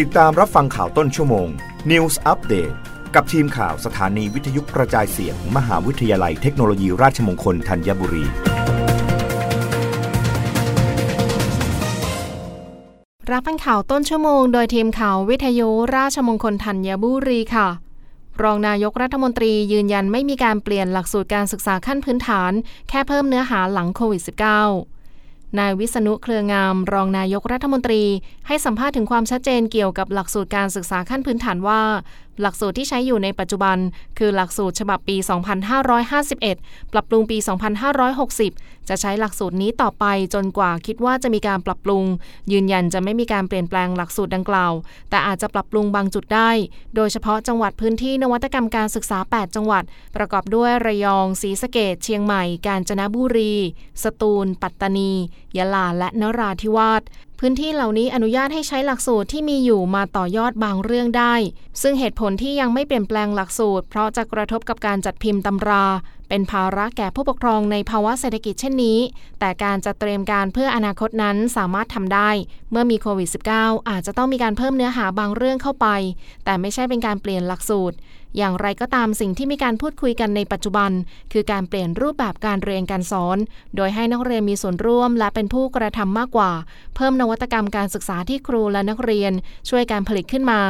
ติดตามรับฟังข่าวต้นชั่วโมง News Update กับทีมข่าวสถานีวิทยุกระจายเสียงมหาวิทยาลัยเทคโนโลยีราชมงคลธัญบุรี รับฟังข่าวต้นชั่วโมง โดยทีมข่าววิทยุราชมงคลธัญบุรีค่ะ รองนายกรัฐมนตรียืนยันไม่มีการเปลี่ยนหลักสูตรการศึกษาขั้นพื้นฐาน แค่เพิ่มเนื้อหาหลังโควิด -19 นายวิษณุเครืองาม รองนายกรัฐมนตรี ให้สัมภาษณ์ถึงความชัดเจนเกี่ยวกับหลักสูตรการศึกษาขั้นพื้นฐานว่าหลักสูตรที่ใช้อยู่ในปัจจุบัน คือหลักสูตรฉบับปี 2551 ปรับปรุงปี 2560 จะใช้หลักสูตรนี้ต่อไปจนกว่าคิดว่าจะมีการปรับปรุง ยืนยันจะไม่มีการเปลี่ยนแปลงหลักสูตรดังกล่าว แต่อาจจะปรับปรุงบางจุดได้ โดยเฉพาะจังหวัดพื้นที่นวัตกรรมการศึกษา 8 จังหวัด ประกอบด้วยระยองศรีสะเกดเชียงใหม่ กาญจนบุรี สตูล ปัตตานี ยะลาและนราธิวาส พื้นที่เหล่านี้อนุญาตให้ใช้หลักสูตรที่มีอยู่มาต่อยอดบางเรื่องได้ ซึ่งเหตุผลที่ยังไม่เปลี่ยนแปลงหลักสูตร เพราะจะกระทบกับการจัดพิมพ์ตำรา เป็นภาระแก่ผู้ปกครองในภาวะเศรษฐกิจเช่นนี้ แต่การจัดเตรียมการเพื่ออนาคตนั้นสามารถทำได้ เมื่อมีโควิด -19 อาจจะต้องมีการเพิ่มเนื้อหาบางเรื่องเข้าไป แต่ไม่ใช่เป็นการเปลี่ยนหลักสูตร อย่างไรก็ตามสิ่งที่มีการพูดคุยกันในปัจจุบัน คือการเปลี่ยนรูปแบบการเรียนการสอน โดยให้นักเรียนมีส่วนร่วม และเป็นผู้กระทำมากกว่า เพิ่มนวัตกรรมการศึกษาที่ครูและนักเรียน ช่วยการผลิตขึ้นมา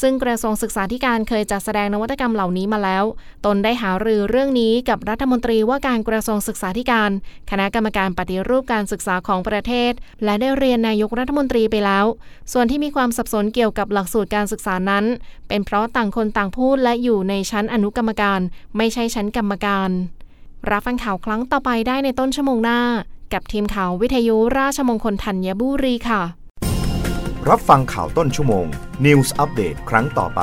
ซึ่งกระทรวงศึกษาธิการเคยจัดแสดงนวัตกรรมเหล่านี้มาแล้ว ตนได้หารือเรื่องนี้กับรัฐมนตรีว่าการกระทรวงศึกษาธิการ คณะกรรมการปฏิรูปการศึกษาของประเทศ และได้เรียนนายกรัฐมนตรีไปแล้ว ส่วนที่มีความสับสนเกี่ยวกับหลักสูตรการศึกษานั้น เป็นเพราะต่างคนต่างพูดและอยู่ในชั้นอนุกรรมการ ไม่ใช่ชั้นกรรมการ รับฟังข่าวครั้งต่อไปได้ในต้นชั่วโมงหน้า กับทีมข่าววิทยุราชมงคลธัญบุรีค่ะ รับฟังข่าวต้นชั่วโมง News อัปเดตครั้งต่อไป